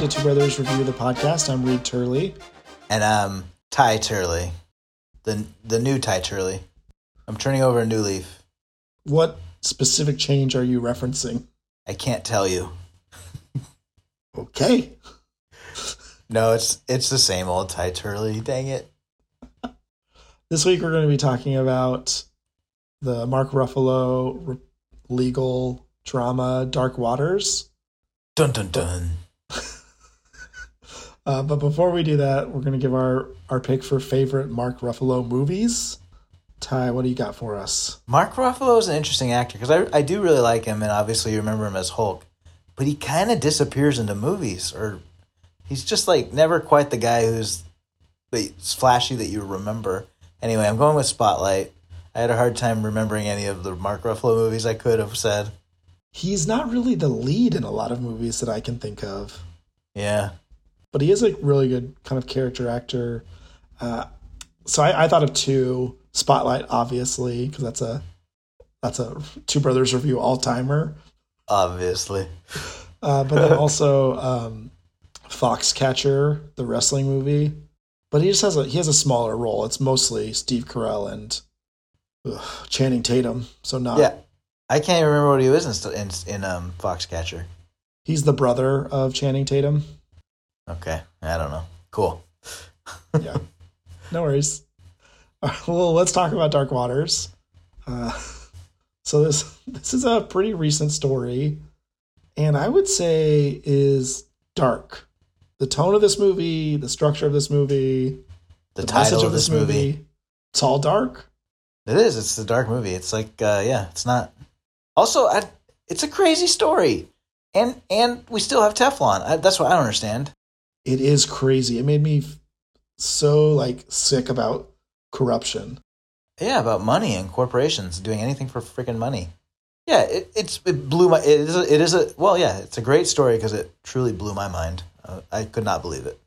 to Two Brothers Review the podcast. I'm Reed Turley. And um, Ty Turley, the the new Ty Turley. I'm turning over a new leaf. What specific change are you referencing? I can't tell you. Okay. No, it's it's the same old Ty Turley. Dang it. This week we're going to be talking about the Mark Ruffalo re- legal drama Dark Waters. Dun dun dun. Uh, but before we do that, we're going to give our, our pick for favorite Mark Ruffalo movies. Ty, what do you got for us? Mark Ruffalo is an interesting actor because I I do really like him, and obviously you remember him as Hulk, but he kind of disappears into movies, or he's just like never quite the guy who's the flashy that you remember. Anyway, I'm going with Spotlight. I had a hard time remembering any of the Mark Ruffalo movies I could have said. He's not really the lead in a lot of movies that I can think of. Yeah. But he is a really good kind of character actor. Uh, so I, I thought of two Spotlight, obviously, because that's a that's a Two Brothers review all timer. Obviously. Uh, but then also um, Foxcatcher, the wrestling movie. But he just has a he has a smaller role. It's mostly Steve Carell and ugh, Channing Tatum. So not Yeah. I can't even remember what he was in, in, in um, Foxcatcher. he's the brother of Channing Tatum. Okay. I don't know. Cool. yeah, no worries. Well, let's talk about Dark Waters. Uh, so this this is a pretty recent story, and I would say is dark. The tone of this movie, the structure of this movie, The, the, title of this movie. it's all dark. It is. It's the dark movie. It's like, uh, yeah, it's not. Also, I, it's a crazy story, and and we still have Teflon. I, that's what I don't understand. It is crazy. It made me so like sick about corruption. Yeah, about money and corporations doing anything for freaking money. Yeah, it, it's it blew my. It is. A, it is a well. Yeah, it's a great story because it truly blew my mind. Uh, I could not believe it.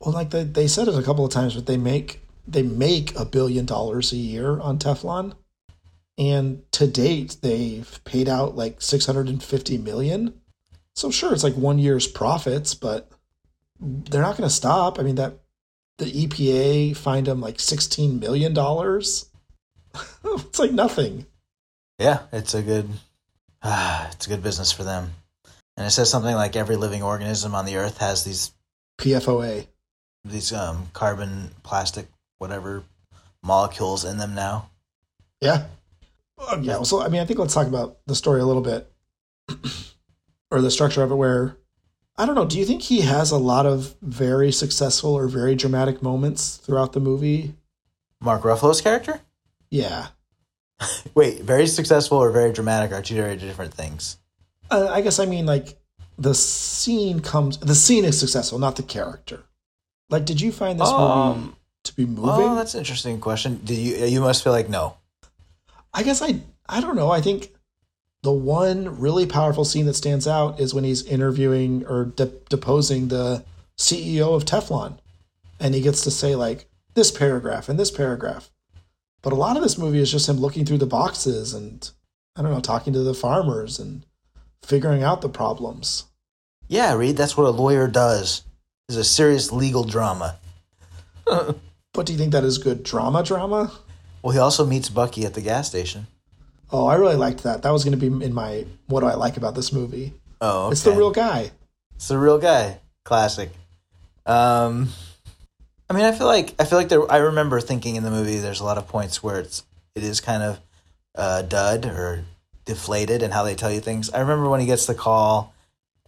Well, like they, they said it a couple of times, but they make they make a billion dollars a year on Teflon, and to date they've paid out like six hundred and fifty million. So sure, it's like one year's profits, but they're not going to stop. I mean that the EPA fined them like sixteen million dollars. it's like nothing. Yeah, it's a good. Ah, it's a good business for them. And it says something like every living organism on the earth has these PFOA. these um carbon, plastic, whatever molecules in them now. Yeah. Uh, yeah. So, I mean, I think let's talk about the story a little bit or the structure of it where I don't know. Do you think he has a lot of very successful or very dramatic moments throughout the movie? Mark Ruffalo's character? Yeah. Wait, very successful or very dramatic are two very different things. Uh, I guess I mean like the scene comes, the scene is successful, not the character. Like, did you find this movie Um, to be moving? Well, that's an interesting question. Do you you must feel like no? I guess I I don't know. I think the one really powerful scene that stands out is when he's interviewing or de- deposing the CEO of Teflon, and he gets to say like this paragraph and this paragraph. But a lot of this movie is just him looking through the boxes and I don't know, talking to the farmers and figuring out the problems. Yeah, Reed, that's what a lawyer does. Is a serious legal drama. But do you think that is good drama? Drama? Well, he also meets Bucky at the gas station. Oh, I really liked that. That was going to be in my what do I like about this movie? Oh, okay. It's the real guy. It's the real guy. Classic. Um, I mean, I feel like I feel like there. I remember thinking in the movie, there's a lot of points where it's it is kind of uh, dud or deflated and how they tell you things. I remember when he gets the call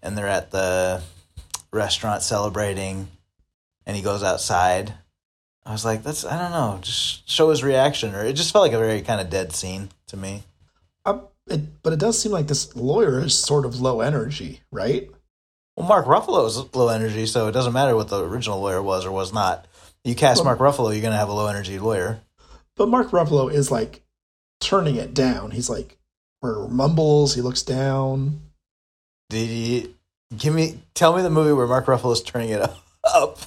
and they're at the restaurant celebrating, and he goes outside. I was like, that's I don't know, just show his reaction, or it just felt like a very kind of dead scene to me. It, but it does seem like this lawyer is sort of low energy, right? Well, Mark Ruffalo is low energy, so it doesn't matter what the original lawyer was or was not. You cast Well- Mark Ruffalo, you're going to have a low energy lawyer. But Mark Ruffalo is like turning it down. He's like, or mumbles. He looks down. Did he give me? Tell me the movie where Mark Ruffalo's turning it up.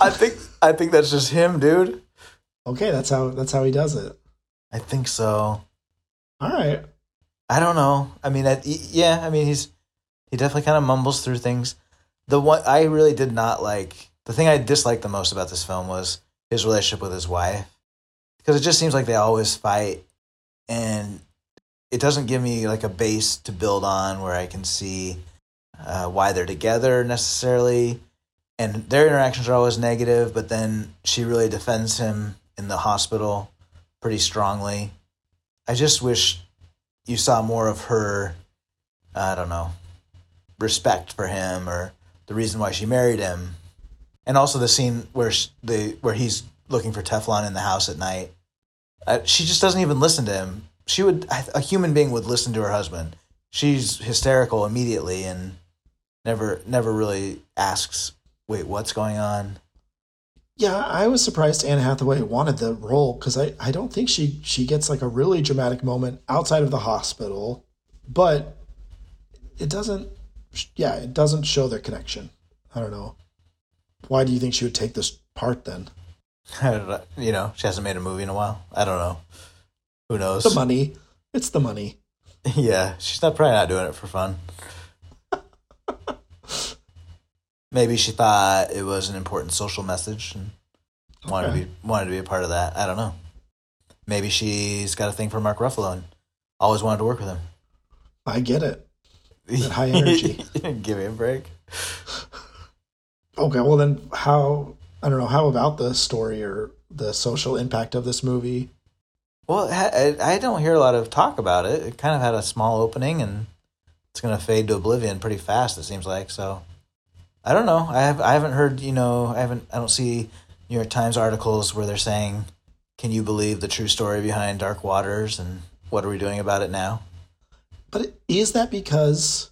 I think I think that's just him, dude. Okay, that's how that's how he does it. I think so. All right. I don't know. I mean, I, yeah. I mean, he's he definitely kind of mumbles through things. The one I really did not like, the thing I disliked the most about this film was his relationship with his wife, because it just seems like they always fight, and it doesn't give me like a base to build on where I can see uh, why they're together necessarily. And their interactions are always negative, but then she really defends him in the hospital pretty strongly. I just wish you saw more of her, I don't know, respect for him or the reason why she married him. And also the scene where sh the where he's looking for Teflon in the house at night. Uh, she just doesn't even listen to him. She would a human being would listen to her husband. She's hysterical immediately and never never really asks, "Wait, what's going on?" Yeah, I was surprised Anne Hathaway wanted the role because I, I don't think she she gets like a really dramatic moment outside of the hospital, but it doesn't. Yeah, it doesn't show their connection. I don't know. Why do you think she would take this part then? you know, she hasn't made a movie in a while. I don't know. Who knows? The money. It's the money. yeah, she's not probably not doing it for fun. Maybe she thought it was an important social message and wanted okay. to be wanted to be a part of that. I don't know. Maybe she's got a thing for Mark Ruffalo and always wanted to work with him. I get it. That high energy. Give me a break. Okay, well then how I don't know, how about the story or the social impact of this movie? Well, I don't hear a lot of talk about it. It kind of had a small opening and it's going to fade to oblivion pretty fast it seems like. So I don't know. I have I haven't heard. You know, I haven't. I don't see New York Times articles where they're saying, "Can you believe the true story behind Dark Waters?" and what are we doing about it now? But is that because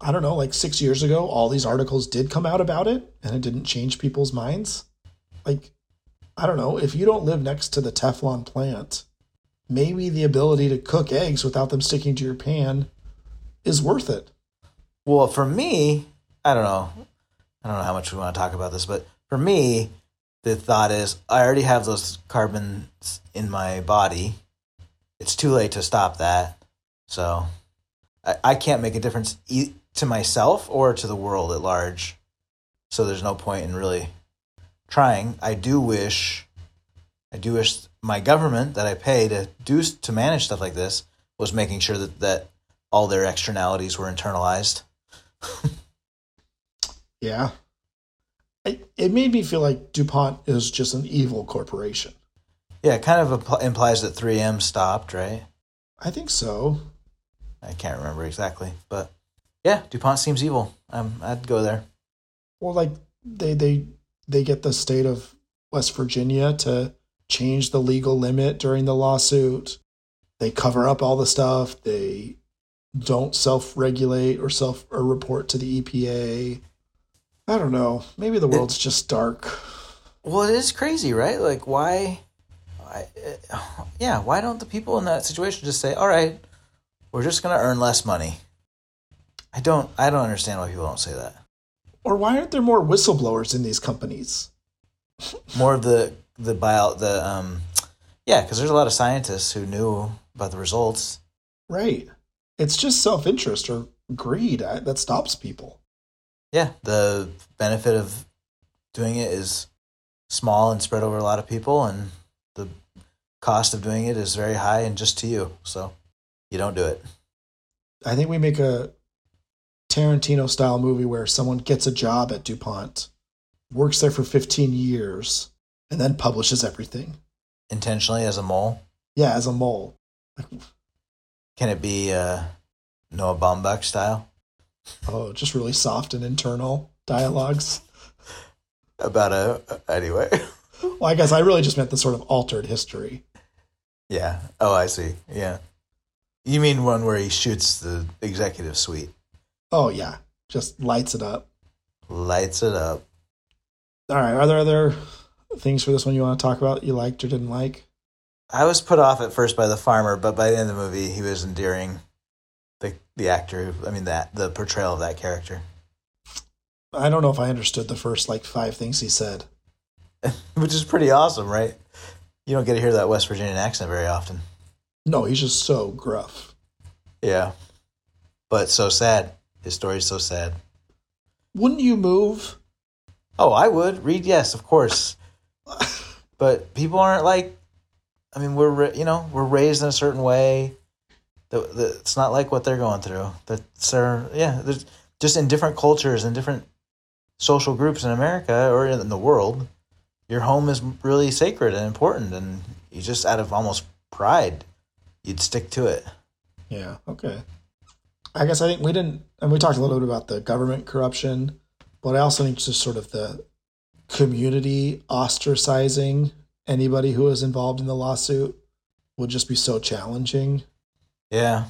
I don't know, like six years ago, all these articles did come out about it, and it didn't change people's minds? Like, I don't know. If you don't live next to the Teflon plant, maybe the ability to cook eggs without them sticking to your pan is worth it. Well, for me, I don't know. I don't know how much we want to talk about this, but for me, the thought is I already have those carbons in my body. It's too late to stop that. So I, I can't make a difference e- to myself or to the world at large. So there's no point in really trying. I do wish, I do wish my government that I pay to do to manage stuff like this was making sure that that all their externalities were internalized. Yeah. It, it made me feel like DuPont is just an evil corporation. Yeah, it kind of implies that 3M stopped, right? I think so. I can't remember exactly, but yeah, DuPont seems evil. Um, I'd go there. Well, like they they they get the state of West Virginia to change the legal limit during the lawsuit. They cover up all the stuff. They don't self-regulate or self or report to the EPA. I don't know. Maybe the world's it, just dark. Well, it is crazy, right? Like, why? uh, yeah, why don't the people in that situation just say, "All right, we're just going to earn less money"? I don't. I don't understand why people don't say that. Or why aren't there more whistleblowers in these companies? more of the the bio the um, yeah, because there's a lot of scientists who knew about the results. Right. It's just self interest or greed that stops people yeah, the benefit of doing it is small and spread over a lot of people, and the cost of doing it is very high and just to you. So you don't do it. I think we make a Tarantino style movie where someone gets a job at DuPont, works there for 15 years, and then publishes everything. Intentionally as a mole? Yeah, as a mole. Can it be uh, Noah Baumbach style? Oh, just really soft and internal dialogues. About a anyway. well, I guess I really just meant the sort of altered history. Yeah. Oh, I see. Yeah. You mean one where he shoots the executive suite? Oh yeah, just lights it up. Lights it up. All right. Are there other things for this one you want to talk about? You liked or didn't like? I was put off at first by the farmer, but by the end of the movie, he was endearing the actor. I mean that the portrayal of that character. I don't know if I understood the first like five things he said, which is pretty awesome, right? You don't get to hear that West Virginian accent very often. No, he's just so gruff. Yeah, but so sad. his story is so sad. Wouldn't you move? Oh, I would Reed. Yes, of course. but people aren't like. I mean, we're you know we're raised in a certain way. The, the, it's not like what they're going through. That's their yeah. There's just in different cultures and different social groups in America or in the world, your home is really sacred and important, and you just out of almost pride, you'd stick to it. Yeah. Okay. I guess I think we didn't, and we talked a little bit about the government corruption, but I also think just sort of the community ostracizing anybody who was involved in the lawsuit would just be so challenging. Yeah,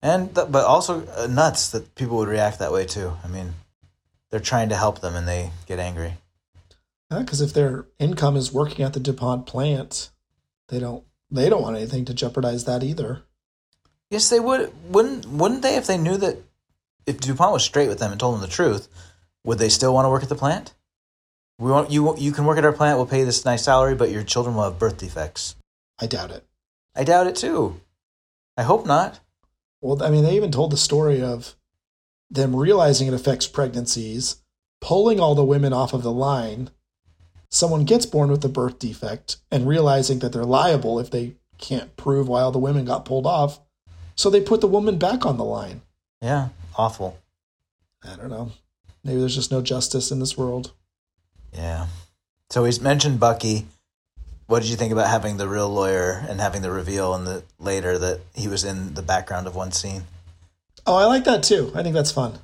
and th- but also uh, nuts that people would react that way too. I mean, they're trying to help them and they get angry. Because if their income is working at the DuPont plant, they don't they don't want anything to jeopardize that either. Yes, they would. Wouldn't wouldn't they if they knew that if DuPont was straight with them and told them the truth, would they still want to work at the plant? We want you. You can work at our plant. We'll pay you this nice salary, but your children will have birth defects. I doubt it. I doubt it too. I hope not. Well, I mean, they even told the story of them realizing it affects pregnancies, pulling all the women off of the line. Someone gets born with a birth defect and realizing that they're liable if they can't prove why all the women got pulled off. So they put the woman back on the line. Yeah, awful. I don't know. Maybe there's just no justice in this world. Yeah. So he's mentioned Bucky. What did you think about having the real lawyer and having the reveal in the later that he was in the background of one scene? Oh, I like that too. I think that's fun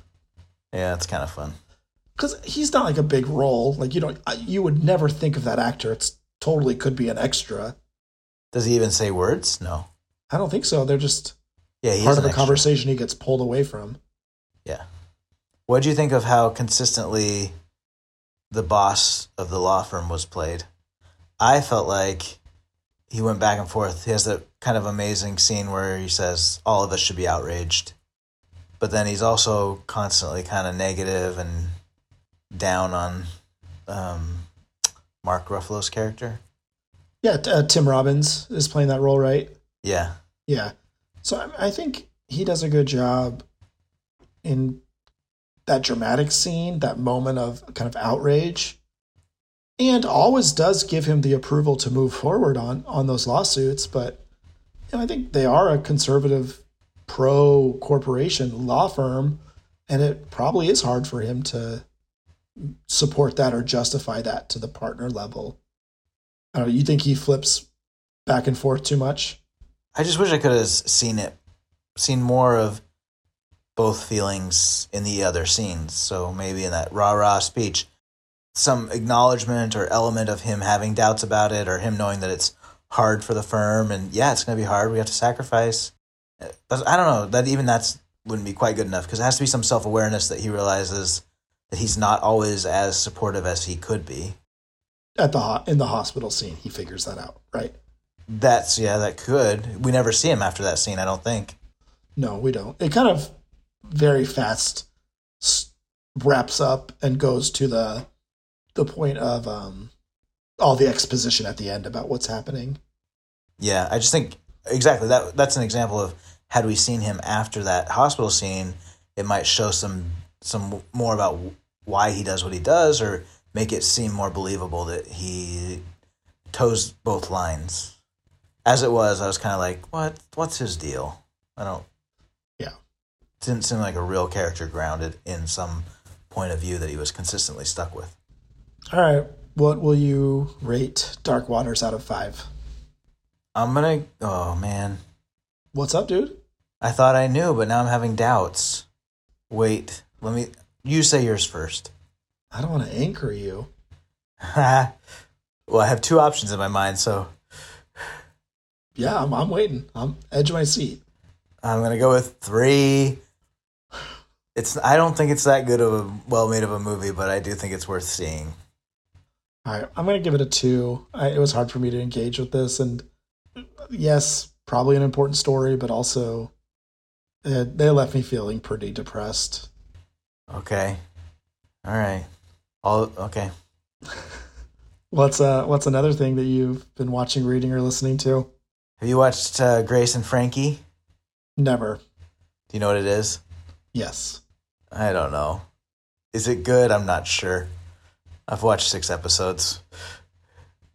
Yeah, it's kind of fun. because he's not like a big role. Like you don't, you would never think of that actor. It's totally could be an extra. Does he even say words? No. I don't think so. They're just Yeah, he part of a conversation he gets pulled away from. Yeah. What do you think of how consistently the boss of the law firm was played? I felt like he went back and forth. He has that kind of amazing scene where he says all of us should be outraged, but then he's also constantly kind of negative and down on um, Mark Ruffalo's character. Yeah, uh, Tim Robbins is playing that role, right? Yeah, Yeah. So I, I think he does a good job in that dramatic scene, that moment of kind of outrage, and always does give him the approval to move forward on on those lawsuits. But you know, I think they are a conservative, pro corporation law firm, and it probably is hard for him to support that or justify that to the partner level. I don't know. You think he flips back and forth too much? I just wish I could have seen it, seen more of both feelings in the other scenes. So maybe in that rah rah speech, some acknowledgement or element of him having doubts about it, or him knowing that it's hard for the firm, and yeah, it's going to be hard. We have to sacrifice. But I don't know that even that's wouldn't be quite good enough because it has to be some self awareness that he realizes that he's not always as supportive as he could be. at the ho- in the hospital scene he figures that out right That's yeah, that could. We never see him after that scene. I don't think. no we don't it kind of very fast wraps up and goes to the the point of um all the exposition at the end about what's happening Yeah, I just think exactly that. That's an example of had we seen him after that hospital scene, it might show some some more about why he does what he does, or make it seem more believable that he toes both lines. As it was, I was kind of like, "What? What's his deal?" I don't. Yeah. didn't seem like a real character grounded in some point of view that he was consistently stuck with. All right what will you rate dark waters out of five I'm gonna. Oh man, what's up dude I thought I knew, but now I'm having doubts. Wait, let me. You say yours first. i don't want to anchor you well, I have two options in my mind, so yeah i'm, I'm waiting i'm edge of my seat I'm gonna go with three. It's. I don't think it's that good of a well made of a movie, but I do think it's worth seeing. All right, I'm going to give it a two. I, it was hard for me to engage with this, and yes, probably an important story, but also uh, they left me feeling pretty depressed. Okay. All right. All okay. What's uh What's another thing that you've been watching, reading, or listening to? Have you watched uh, Grace and Frankie? Never. Do you know what it is? Yes. I don't know. Is it good? I'm not sure. I've watched six episodes.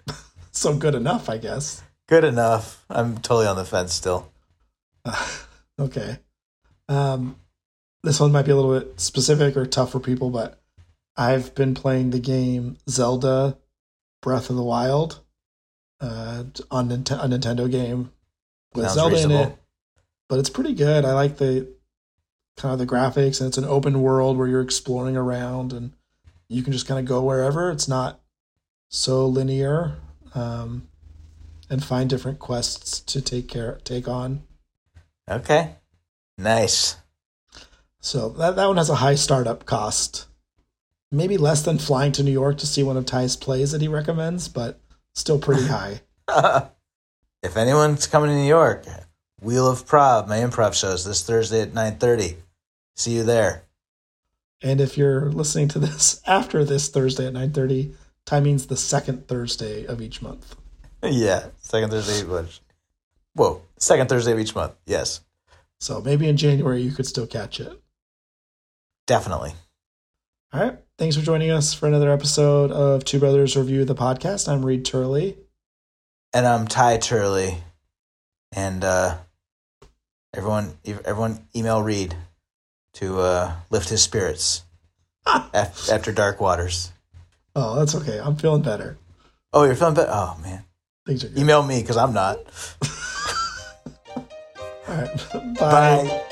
So good enough, I guess. Good enough. I'm totally on the fence still. Okay. Um, this one might be a little bit specific or tough for people, but I've been playing the game Zelda Breath of the Wild uh, on Nint- a Nintendo game with Sounds Zelda in it, but it's pretty good. I like the kind of the graphics, and it's an open world where you're exploring around, and you can just kind of go wherever. It's not so linear, um, and find different quests to take care take on. Okay. Nice. So that that one has a high startup cost. Maybe less than flying to New York to see one of Ty's plays that he recommends, but still pretty high. if anyone's coming to New York, Wheel of Prob, my improv shows this Thursday at 9:30. See you there. And if you're listening to this after this Thursday at 9:30, Ty means the second Thursday of each month. yeah, second Thursday. Which, whoa, second Thursday of each month. Yes, So maybe in January you could still catch it. definitely. All right. Thanks for joining us for another episode of Two Brothers Review the Podcast. I'm Reed Turley. And I'm Ty Turley, and uh, everyone, everyone, email Reed to uh, lift his spirits after dark waters. Oh, that's okay. I'm feeling better. Oh, you're feeling better. Oh man, Things are good. email me because I'm not. All right. Bye.